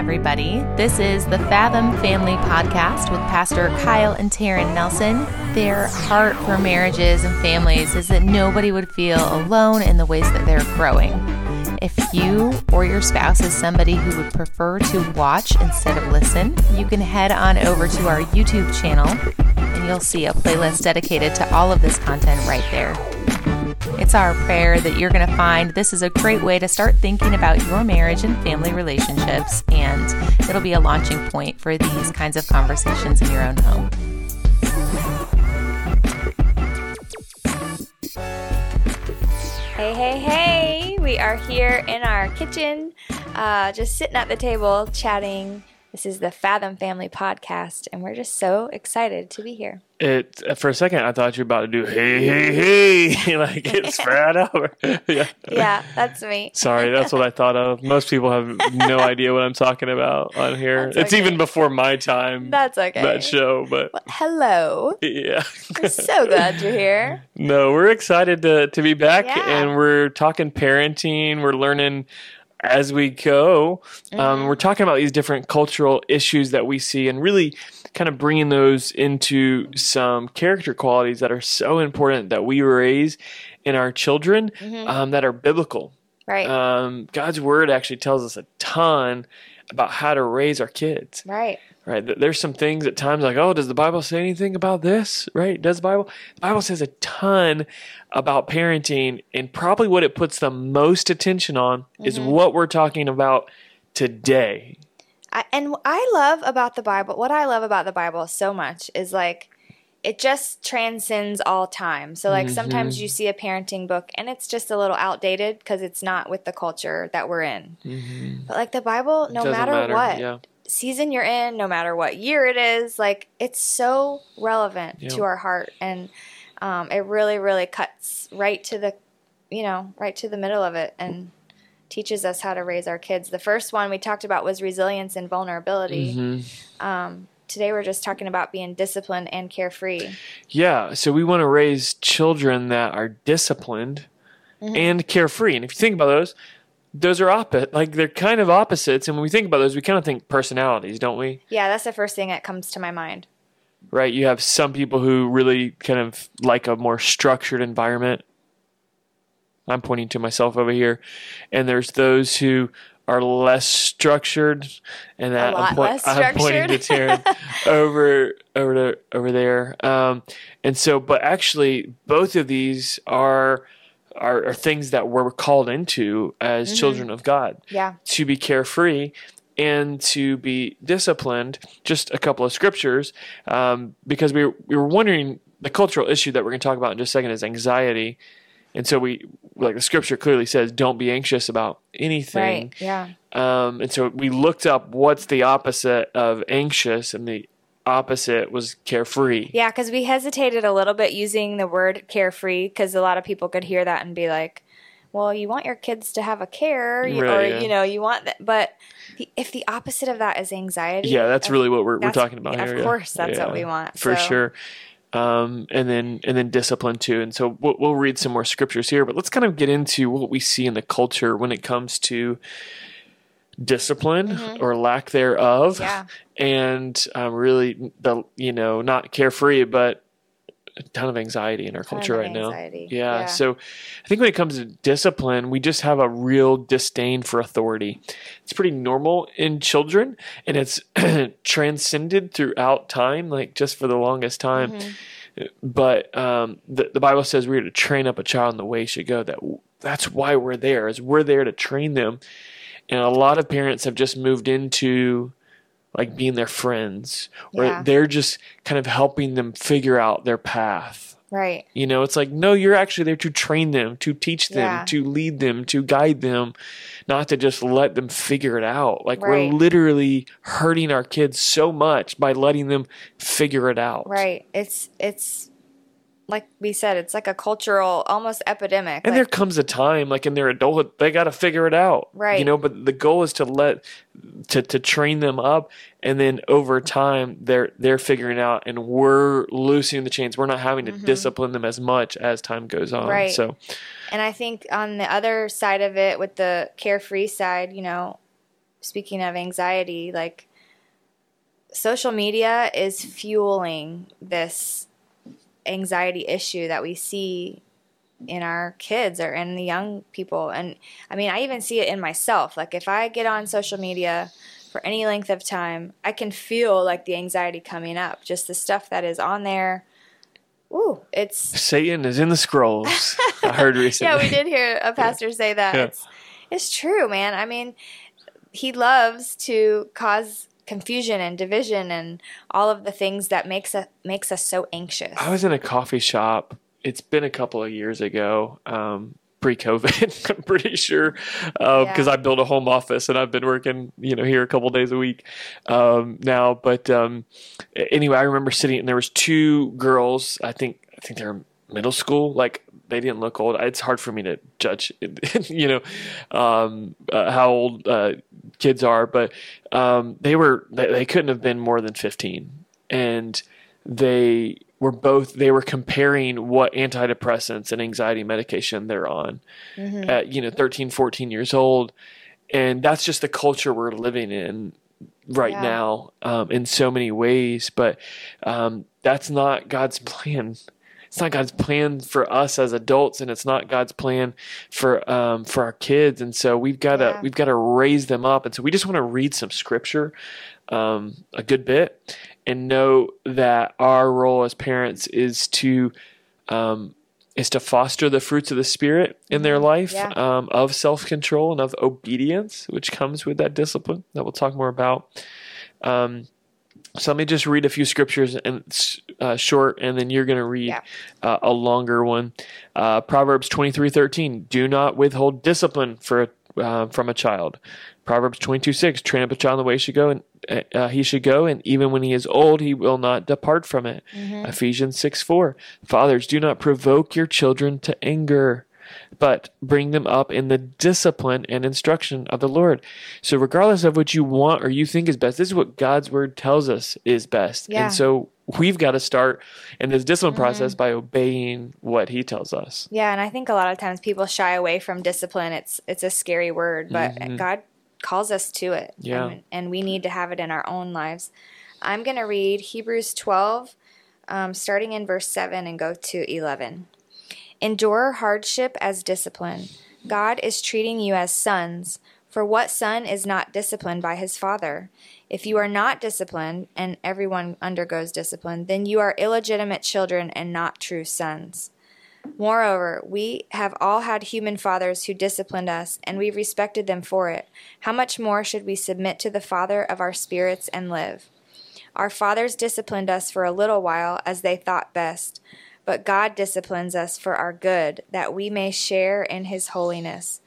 everybody. This is the Fathom Family Podcast with Pastor Kyle and Taryn Nelson. Their heart for marriages and families is that nobody would feel alone in the ways that they're growing. If you or your spouse is somebody who would prefer to watch instead of listen, you can head on over to our YouTube channel and you'll see a playlist dedicated to all of this content right there. It's our prayer that you're going to find this is a great way to start thinking about your marriage and family relationships, and it'll be a launching point for these kinds of conversations in your own home. Hey, hey, hey! We are here in our kitchen, uh, just sitting at the table chatting. This is the Fathom Family Podcast, and we're just so excited to be here. It for a second I thought you were about to do hey hey hey like it's over. yeah. Yeah, that's me. Sorry, that's what I thought of. Most people have no idea what I'm talking about on here. That's it's okay. even before my time. That's okay. That show, but Well, hello. yeah. I'm so glad you're here. No, we're excited to to be back Yeah. and we're talking parenting. We're learning as we go. Mm-hmm. Um, we're talking about these different cultural issues that we see and really kind of bringing those into some character qualities that are so important that we raise in our children um, that are biblical. Mm-hmm. Right. Um, God's word actually tells us a ton about how to raise our kids right. right? There's some things at times like, oh, does the Bible say anything about this? Right? Does the Bible? The Bible says a ton about parenting, and probably what it puts the most attention on is Mm-hmm. what we're talking about today. I, and I love about the Bible, what I love about the Bible so much is like, it just transcends all time. So, like, Mm-hmm. sometimes you see a parenting book and it's just a little outdated because it's not with the culture that we're in. But, like, the Bible, no Mm-hmm. Matter, what Yeah. season you're in, no matter what year it is, like, it's so relevant Yeah. to our heart. And um, it really, really cuts right to the, you know, right to the middle of it and teaches us how to raise our kids. The first one we talked about was resilience and vulnerability. Mm-hmm. Um, today we're just talking about being disciplined and carefree. Yeah. So we want to raise children that are disciplined Mm-hmm. and carefree. And if you think about those, those are opposite. Like they're kind of opposites. And when we think about those, we kind of think personalities, don't we? Yeah, that's the first thing that comes to my mind. right? You have some people who really kind of like a more structured environment. I'm pointing to myself over here. And there's those who are less structured and that I'm, less I'm pointing to Taryn over over to, over there. Um, and so but actually both of these are are, are things that we're called into as Mm-hmm. children of God Yeah. to be carefree and to be disciplined. Just a couple of scriptures, um, because we were, we were wondering the cultural issue that we're going to talk about in just a second is anxiety, and so we like the scripture clearly says, "Don't be anxious about anything." Right. Yeah. Um, and so we looked up what's the opposite of anxious, and the opposite was carefree. Yeah, because we hesitated a little bit using the word carefree because a lot of people could hear that and be like, well, you want your kids to have a care, you, or, yeah. you know, you want that. But the, if the opposite of that is anxiety, Yeah, that's really what we're, we're talking about yeah, here. Of yeah. course, that's what we want. for So- sure. Um, and then and then discipline too. And so we'll, we'll read some more scriptures here, but let's kind of get into what we see in the culture when it comes to discipline or lack thereof, Mm-hmm. Yeah. and um, really the you know not carefree, but a ton of anxiety in our culture right now. Yeah. yeah. So I think when it comes to discipline, we just have a real disdain for authority. It's pretty normal in children and it's transcended throughout time, like just for the longest time. Mm-hmm. But um, the, the Bible says we're to train up a child in the way he should go. That that's why we're there. Is we're there to train them. And a lot of parents have just moved into like being their friends, or Yeah. they're just kind of helping them figure out their path. Right. You know, it's like, no, you're actually there to train them, to teach them, Yeah. to lead them, to guide them, not to just let them figure it out. Like, Right. we're literally hurting our kids so much by letting them figure it out. Right. It's it's like we said, it's like a cultural almost epidemic. And like, there comes a time, like in their adulthood, they got to figure it out. Right. You know, but the goal is to let, to, to train them up. And then over time, they're, they're figuring out and we're loosening the chains. We're not having to discipline them as much as time goes on. Mm-hmm. Right. So, And I think on the other side of it, with the carefree side, you know, speaking of anxiety, like social media is fueling this anxiety issue that we see in our kids or in the young people. And I mean, I even see it in myself. Like if I get on social media for any length of time, I can feel like the anxiety coming up. Just the stuff that is on there. Ooh, it's Satan is in the scrolls. I heard recently. yeah, we did hear a pastor say that. Yeah. It's it's true, man. I mean, he loves to cause confusion and division and all of the things that makes us makes us so anxious. I was in a coffee shop. It's been a couple of years ago, um, pre-COVID. I'm pretty sure because Yeah. I built a home office and I've been working, you know, here a couple days a week um, now. But um, anyway, I remember sitting and there was two girls. I think I think they're middle school. Like they didn't look old. It's hard for me to judge, you know, um, uh, how old uh, kids are, but um, they were they, they couldn't have been more than 15, and they were both they were comparing what antidepressants and anxiety medication they're on at you know 13 14 years old. And that's just the culture we're living in right Yeah. now um, in so many ways. But um, that's not god's plan it's not god's plan for us as adults and it's not god's plan for um, for our kids and so we've got to Yeah. we've got to raise them up and so we just want to read some scripture um, a good bit and know that our role as parents is to um, is to foster the fruits of the spirit in their life Mm-hmm. Yeah. um, of self-control and of obedience which comes with that discipline that we'll talk more about um, so let me just read a few scriptures and uh, short and then you're going to read Yeah. uh, a longer one. Uh, proverbs 23 13 do not withhold discipline for a, uh, from a child. Proverbs 22 6 train up a child in the way he should go and uh, he should go and even when he is old he will not depart from it. Ephesians 6 4 fathers do not provoke your children to anger but bring them up in the discipline and instruction of the Lord. So, regardless of what you want or you think is best, this is what God's word tells us is best. Yeah. And so, we've got to start in this discipline process by obeying what He tells us. Yeah, and I think a lot of times people shy away from discipline. It's it's a scary word, but God calls us to it. Yeah. And, and we need to have it in our own lives. I'm going to read Hebrews 12, um, starting in verse 7 and go to 11. Endure hardship as discipline. God is treating you as sons. For what son is not disciplined by his father? If you are not disciplined, and everyone undergoes discipline, then you are illegitimate children and not true sons. Moreover, we have all had human fathers who disciplined us, and we respected them for it. How much more should we submit to the Father of our spirits and live? Our fathers disciplined us for a little while as they thought best, but God disciplines us for our good, that we may share in His holiness.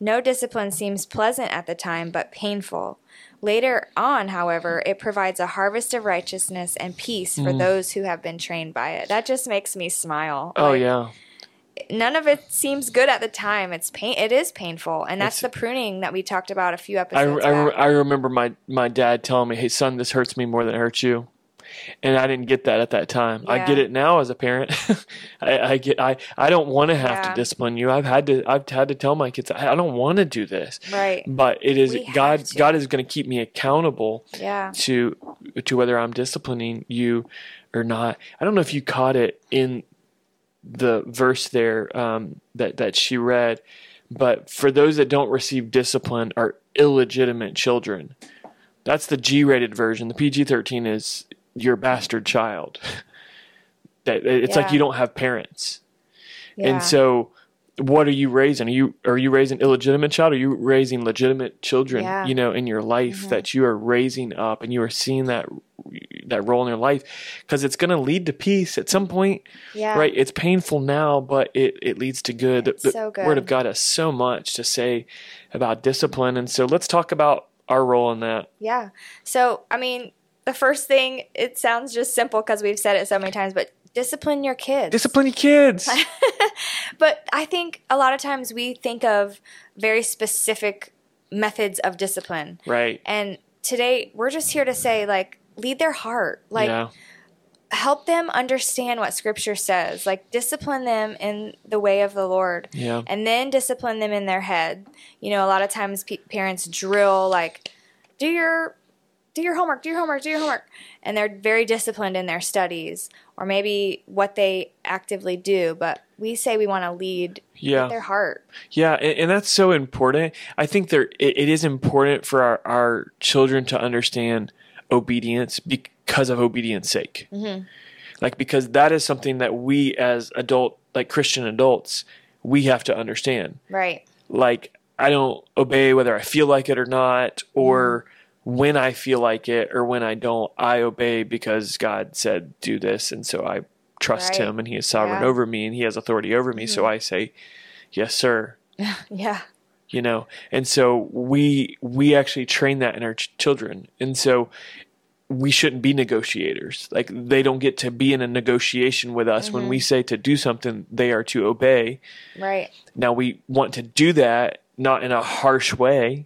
No discipline seems pleasant at the time, but painful. Later on, however, it provides a harvest of righteousness and peace for mm. those who have been trained by it. That just makes me smile. Oh, Like, yeah. none of it seems good at the time. It's pain. It is painful, and that's the pruning that we talked about a few I, episodes I, back. I remember my, my dad telling me, hey, son, this hurts me more than it hurts you. And I didn't get that at that time. I get it now as a parent. I, I get I, I don't want to have Yeah. to discipline you. I've had to I've had to tell my kids I, I don't want to do this. Right. But it is We God. God is going to keep me accountable Yeah. to to whether I'm disciplining you or not. I don't know if you caught it in the verse there um, that that she read, but for those that don't receive discipline are illegitimate children. That's the G-rated version. The PG-13 is your bastard child. that it's like you don't have parents. Yeah. And so what are you raising? Are you are you raising illegitimate child? Are you raising legitimate children, Yeah. Mm-hmm. you know, in your life that you are raising up and you are seeing that that role in their life because it's going to lead to peace at some point. Yeah. Right? It's painful now, but it it leads to good. It's the so word of. God has so much to say about discipline and so let's talk about our role in that. Yeah. So, I mean, the first thing, it sounds just simple because we've said it so many times, but discipline your kids. Discipline your kids. But I think a lot of times we think of very specific methods of discipline. right. And today we're just here to say, like, lead their heart. Like, yeah. help them understand what scripture says. Like, discipline them in the way of the Lord. Yeah. And then discipline them in their head. You know, a lot of times pe- parents drill, like, do your do your homework, do your homework, do your homework. And they're very disciplined in their studies or maybe what they actively do, but we say we want to lead Yeah. with their heart. Yeah, and, and that's so important. I think there it, it is important for our, our children to understand obedience because of obedience sake. Mm-hmm. Like because that is something that we as adult like Christian adults we have to understand. Right. Like I don't obey whether I feel like it or not or when I feel like it or when I don't I obey because God said do this. And so I trust Right. him and he is sovereign Yeah. over me and he has authority over me. So mm-hmm. I say yes sir. Yeah. you know? And so we we actually train that in our ch- children. And so we shouldn't be negotiators. Like they don't get to be in a negotiation with us. When we mm-hmm. say to do something they are to obey. Right. now we want to do that not in a harsh way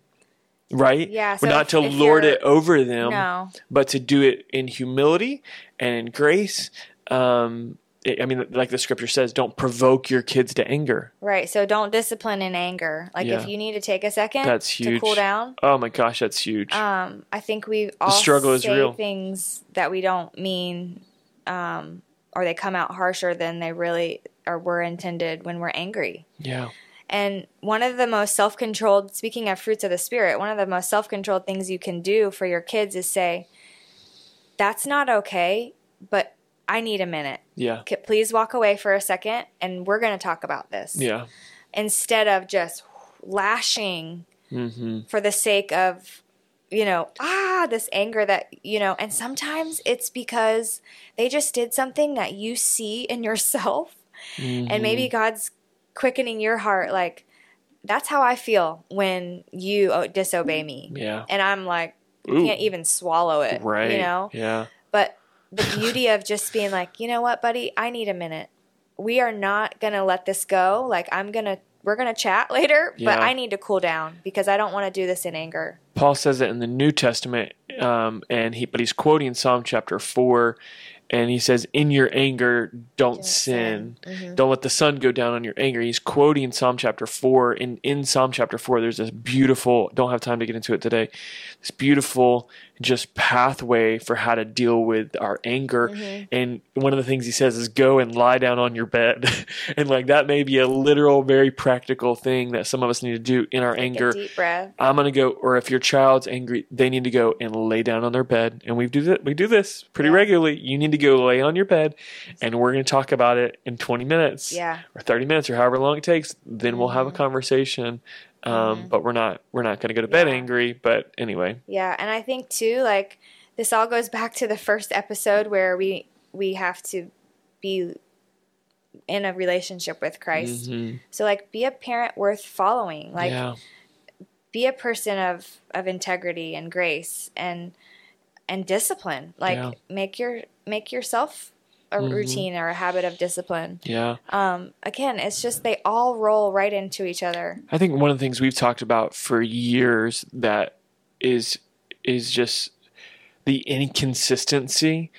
right Yeah, so not if- to if lord it over them No. but to do it in humility and in grace um I I mean, like the scripture says, don't provoke your kids to anger. Right. So don't discipline in anger. Like Yeah. if you need to take a second That's to huge. cool down, Oh my gosh, that's huge. um, I think we all struggle is real. things that we don't mean, um, or they come out harsher than they really or were intended when we're angry. yeah. And one of the most self controlled, speaking of fruits of the Spirit, one of the most self controlled things you can do for your kids is say, That's not okay, but I need a minute. Yeah. Please walk away for a second and we're going to talk about this. Yeah. Instead of just lashing hmm for the sake of, you know, ah, this anger that, you know, and sometimes it's because they just did something that you see in yourself and maybe Mm-hmm. God's quickening your heart like that's how I feel when you uh, disobey me. Yeah. And I'm like Ooh. can't even swallow it, Right. you know? Yeah. But the beauty of just being like, "You know what, buddy? I need a minute. We are not going to let this go. Like I'm going to we're going to chat later, Yeah. but I need to cool down because I don't want to do this in anger." Paul says it in the New Testament, um, and he but he's quoting Psalm chapter four, and he says, "In your anger, don't, sin. sin." Don't let the sun go down on your anger." He's quoting Psalm chapter four, and in Psalm chapter four, there's this beautiful. Don't have time to get into it today. This beautiful just pathway for how to deal with our anger. Mm-hmm. And one of the things he says is go and lie down on your bed. and like that may be a literal, very practical thing that some of us need to do in our Take anger. deep breath. I'm gonna go, or if your child's angry, they need to go and lay down on their bed. And we do that. We do this pretty Yeah. regularly. You need to go lay on your bed, and we're gonna talk about it in 20 minutes, Yeah. or 30 minutes, or however long it takes. Then we'll have a conversation. Um, But we're not we're not gonna go to bed Mm-hmm. Yeah. angry. But anyway, Yeah, and I think too, like this all goes back to the first episode where we we have to be in a relationship with Christ. mhm. So like be a parent worth following. Like yeah, be a person of of integrity and grace and and discipline. Like Yeah. make your make yourself a Mhm. routine or a habit of discipline. yeah. Um again, it's just they all roll right into each other. I think one of the things we've talked about for years that is is just the inconsistency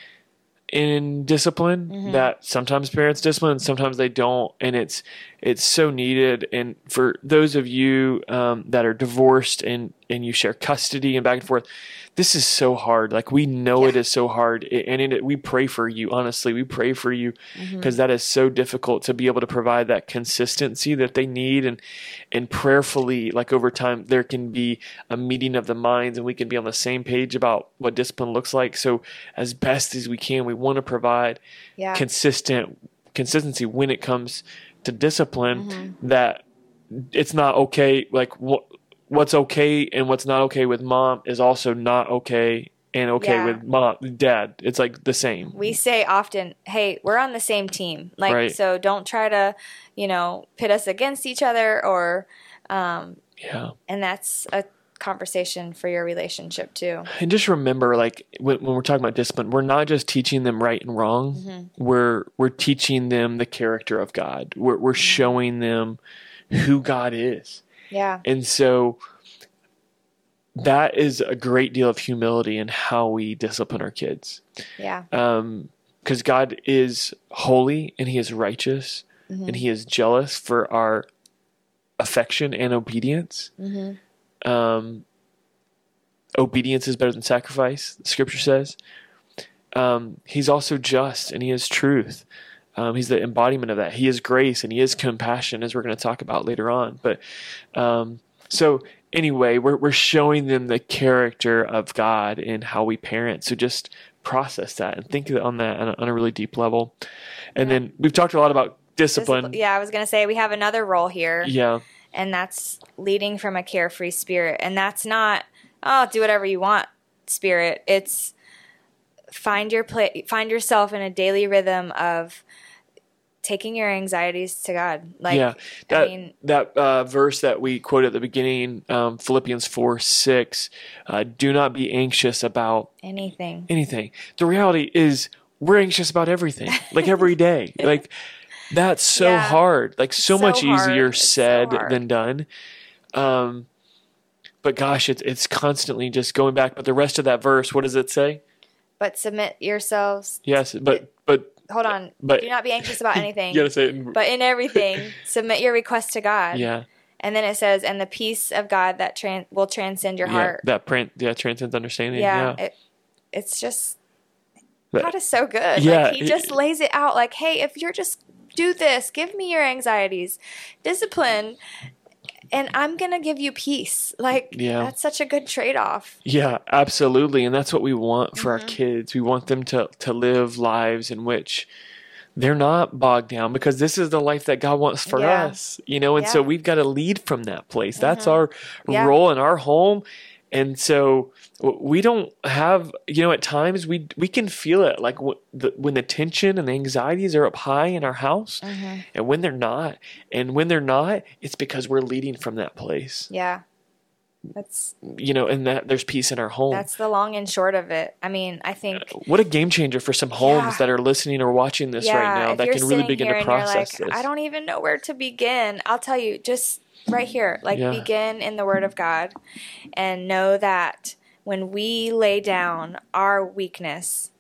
in discipline Mm-hmm. that sometimes parents discipline sometimes they don't and it's it's so needed and for those of you um, that are divorced and and you share custody and back and forth this is so hard like we know it Yeah. is so hard and it, we pray for you honestly we pray for you Mm-hmm. because is so difficult to be able to provide that consistency that they need and and prayerfully like over time there can be a meeting of the minds and we can be on the same page about what discipline looks like so as best as we can we want to provide Yeah. consistent consistency when it comes to discipline Mm-hmm. that it's not okay like what what's okay and what's not okay with mom is also not okay and okay Yeah. with mom dad it's like the same we say often, "Hey, we're on the same team." Like, Right. so don't try to, you know, pit us against each other, or, um, yeah and that's a conversation for your relationship too. And just remember, like when, when we're talking about discipline, we're not just teaching them right and wrong. Mm-hmm. We're we're teaching them the character of God. We're we're showing them who God is, Yeah, and so that is a great deal of humility in how we discipline our kids. yeah, Um, because God is holy and He is righteous Mm-hmm. and He is jealous for our affection and obedience. Mm-hmm. Um, obedience is better than sacrifice. The scripture says. Um, he's also just and he is truth. Um, he's the embodiment of that. He is grace and he is compassion, as we're going to talk about later on. But um, so anyway, we're we're showing them the character of God in how we parent. So just process that and think on that on a, on a really deep level. And Yeah. then we've talked a lot about discipline. Discipl- yeah, I was gonna say we have another role here, Yeah. And that's leading from a carefree spirit, and that's not oh do whatever you want spirit. It's find your play, find yourself in a daily rhythm of taking your anxieties to God. Like, yeah, that I mean, that uh, verse that we quoted at the beginning, um, Philippians four six, uh, do not be anxious about anything. anything. The reality is, we're anxious about everything, like every day. like that's so Yeah. hard, like so, So much hard. easier It's so said hard. than done. Um, but gosh, it's it's constantly just going back. But the rest of that verse, what does it say? But submit yourselves. Yes, but but Hold on. But- do not be anxious about anything. you gotta say it. In, but in everything, submit your request to God. yeah, And then it says, and the peace of God that tran- will transcend your yeah, heart. that print, yeah, transcends understanding. yeah, Yeah, It, it's just God is so good. Yeah, like he just lays it out like, hey, if you're just do this, give me your anxieties, discipline, and I'm gonna give you peace. Like Yeah. that's such a good trade off. Yeah, absolutely, and that's what we want for Mm-hmm. our kids. We want them to to live lives in which they're not bogged down because this is the life that God wants for Yeah. us, you know. And so Yeah. Mm-hmm. we've got to lead from that place. That's our Yeah. role in our home, and so we don't have, you know, at times we we can feel it like w- the, when the tension and the anxieties are up high in our house, Mm-hmm. and when they're not, and when they're not, it's because we're leading from that place, Yeah. That's you know, and that there's peace in our home. that's the long and short of it. I mean, I think what a game changer for some homes Yeah. that are listening or watching this right now that can really begin to process like, this. I don't even know where to begin. I'll tell you, just right here, like Yeah. begin in the Word of God, and know that when we lay down our weakness,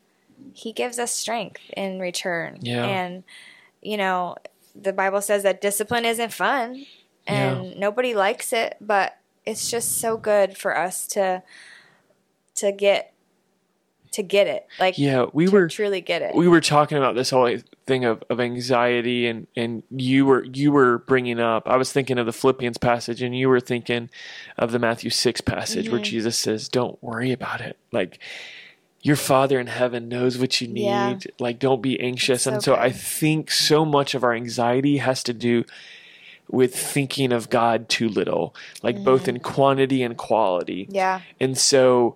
He gives us strength in return. Yeah. and you know, the Bible says that discipline isn't fun, and nobody likes it, but it's just so good for us to to get to get it, like yeah, we to were truly get it. we were talking about this whole thing of, of anxiety and and you were you were bringing up I was thinking of the Philippians passage and you were thinking of the Matthew 6 passage Mm-hmm. where Jesus says don't worry about it like your father in heaven knows what you need Yeah. like don't be anxious That's and so so I think so much of our anxiety has to do with thinking of God too little like both in quantity and quality yeah. and so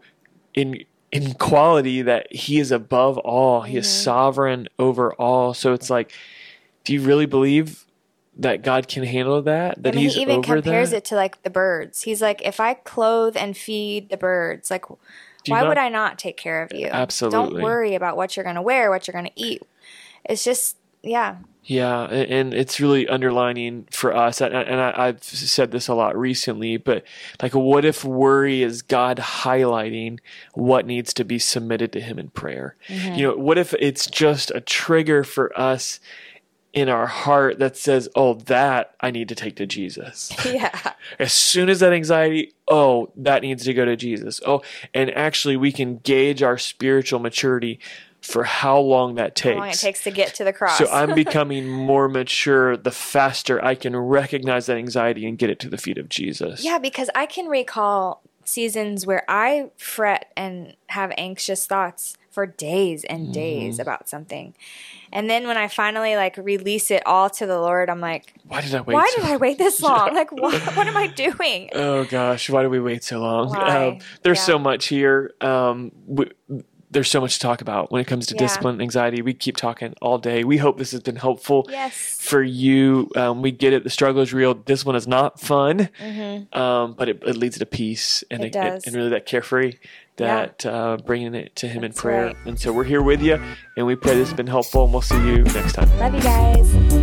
in in quality that he is above all, he Mm-hmm. is sovereign over all. So it's like do you really believe that God can handle that? That I mean, he's he even over compares that? it to like the birds. He's like, if I clothe and feed the birds, like, why not- would I not take care of you? Absolutely. Don't worry about what you're going to wear, what you're going to eat. It's just, yeah, Yeah, and it's really underlining for us, and I've said this a lot recently, but like, what if worry is God highlighting what needs to be submitted to Him in prayer? Mm-hmm. You know, what if it's just a trigger for us in our heart that says, "Oh, that I need to take to Jesus." yeah, As soon as that anxiety, oh, that needs to go to Jesus. Oh, and actually, we can gauge our spiritual maturity for how long that takes. how long it takes to get to the cross. So I'm becoming more mature the faster I can recognize that anxiety and get it to the feet of Jesus. yeah, because I can recall seasons where I fret and have anxious thoughts for days Mm-hmm. and days about something. And then when I finally like release it all to the Lord, I'm like, Why did I wait? why so did I wait this long? Like, what, what am I doing? Oh gosh, why do we wait so long? Um, there's Yeah. so much here. Um, we, there's so much to talk about when it comes to Yeah. discipline and anxiety. We keep talking all day. We hope this has been helpful Yes. for you. Um, we get it. The struggle is real. Discipline is not fun, Mm-hmm. um, but it, it leads to peace and It and really that carefree. Yeah. That uh, bringing it to Him in prayer, right. and so we're here with you, and we pray this has been helpful, and we'll see you next time. Love you guys.